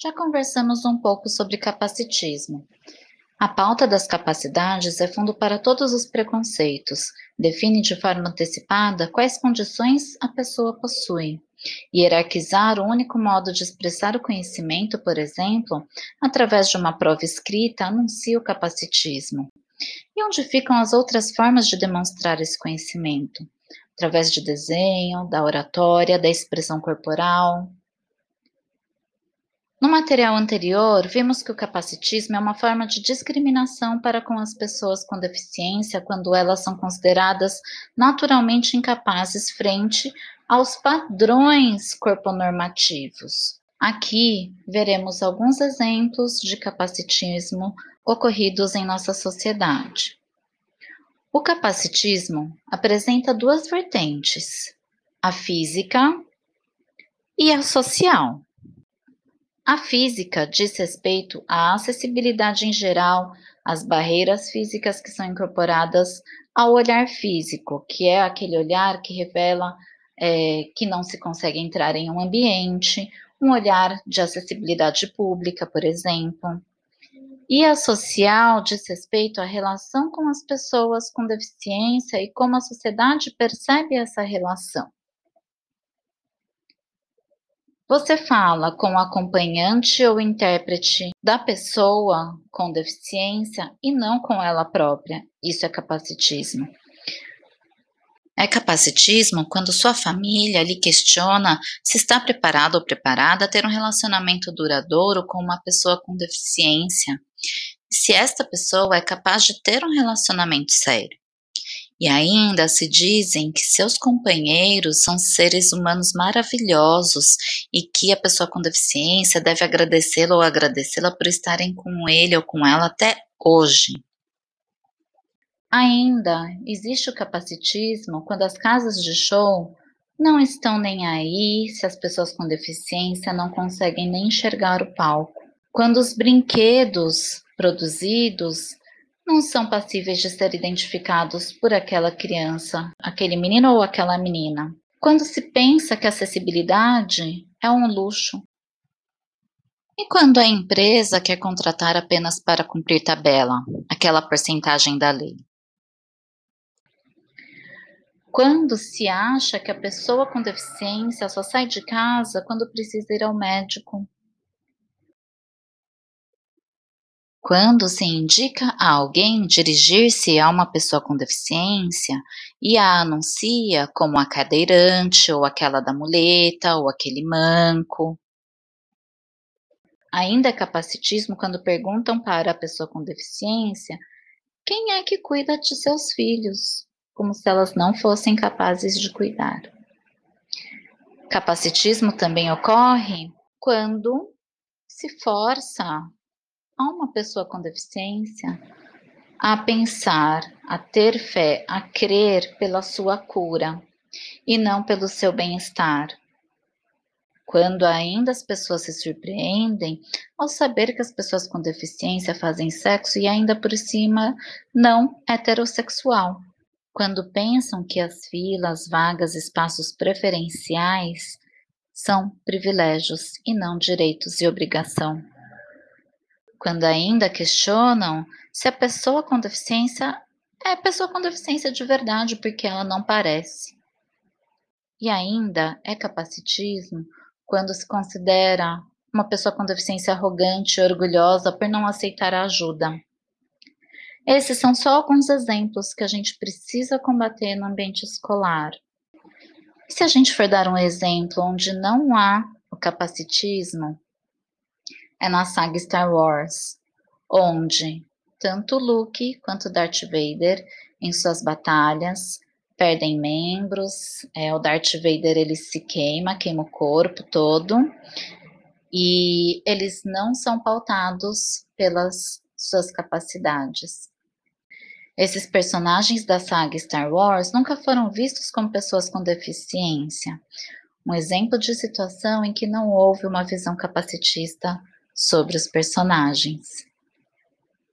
Já conversamos um pouco sobre capacitismo. A pauta das capacidades é fundo para todos os preconceitos, define de forma antecipada quais condições a pessoa possui. Hierarquizar o único modo de expressar o conhecimento, por exemplo, através de uma prova escrita, anuncia o capacitismo. E onde ficam as outras formas de demonstrar esse conhecimento? Através de desenho, da oratória, da expressão corporal, no material anterior, vimos que o capacitismo é uma forma de discriminação para com as pessoas com deficiência quando elas são consideradas naturalmente incapazes frente aos padrões corponormativos. Aqui veremos alguns exemplos de capacitismo ocorridos em nossa sociedade. O capacitismo apresenta duas vertentes: a física e a social. A física diz respeito à acessibilidade em geral, às barreiras físicas que são incorporadas ao olhar físico, que é aquele olhar que revela é, que não se consegue entrar em um ambiente, um olhar de acessibilidade pública, por exemplo. E a social diz respeito à relação com as pessoas com deficiência e como a sociedade percebe essa relação. Você fala com o acompanhante ou intérprete da pessoa com deficiência e não com ela própria. Isso é capacitismo. É capacitismo quando sua família lhe questiona se está preparado ou preparada a ter um relacionamento duradouro com uma pessoa com deficiência. Se esta pessoa é capaz de ter um relacionamento sério. E ainda se dizem que seus companheiros são seres humanos maravilhosos e que a pessoa com deficiência deve agradecê-lo ou agradecê-la por estarem com ele ou com ela até hoje. Ainda existe o capacitismo quando as casas de show não estão nem aí se as pessoas com deficiência não conseguem nem enxergar o palco. Quando os brinquedos produzidos não são passíveis de ser identificados por aquela criança, aquele menino ou aquela menina. Quando se pensa que acessibilidade é um luxo. E quando a empresa quer contratar apenas para cumprir tabela, aquela porcentagem da lei? Quando se acha que a pessoa com deficiência só sai de casa quando precisa ir ao médico, Quando se indica a alguém dirigir-se a uma pessoa com deficiência e a anuncia como a cadeirante, ou aquela da muleta, ou aquele manco. Ainda é capacitismo quando perguntam para a pessoa com deficiência quem é que cuida de seus filhos, como se elas não fossem capazes de cuidar. Capacitismo também ocorre quando se força a uma pessoa com deficiência a pensar, a ter fé, a crer pela sua cura e não pelo seu bem-estar. Quando ainda as pessoas se surpreendem ao saber que as pessoas com deficiência fazem sexo e ainda por cima não heterossexual. Quando pensam que as filas, vagas, espaços preferenciais são privilégios e não direitos e obrigação quando ainda questionam se a pessoa com deficiência é pessoa com deficiência de verdade, porque ela não parece. E ainda é capacitismo quando se considera uma pessoa com deficiência arrogante e orgulhosa por não aceitar a ajuda. Esses são só alguns exemplos que a gente precisa combater no ambiente escolar. E se a gente for dar um exemplo onde não há o capacitismo, é na saga Star Wars, onde tanto Luke quanto Darth Vader, em suas batalhas, perdem membros, é, o Darth Vader ele se queima, queima o corpo todo, e eles não são pautados pelas suas capacidades. Esses personagens da saga Star Wars nunca foram vistos como pessoas com deficiência. Um exemplo de situação em que não houve uma visão capacitista sobre os personagens.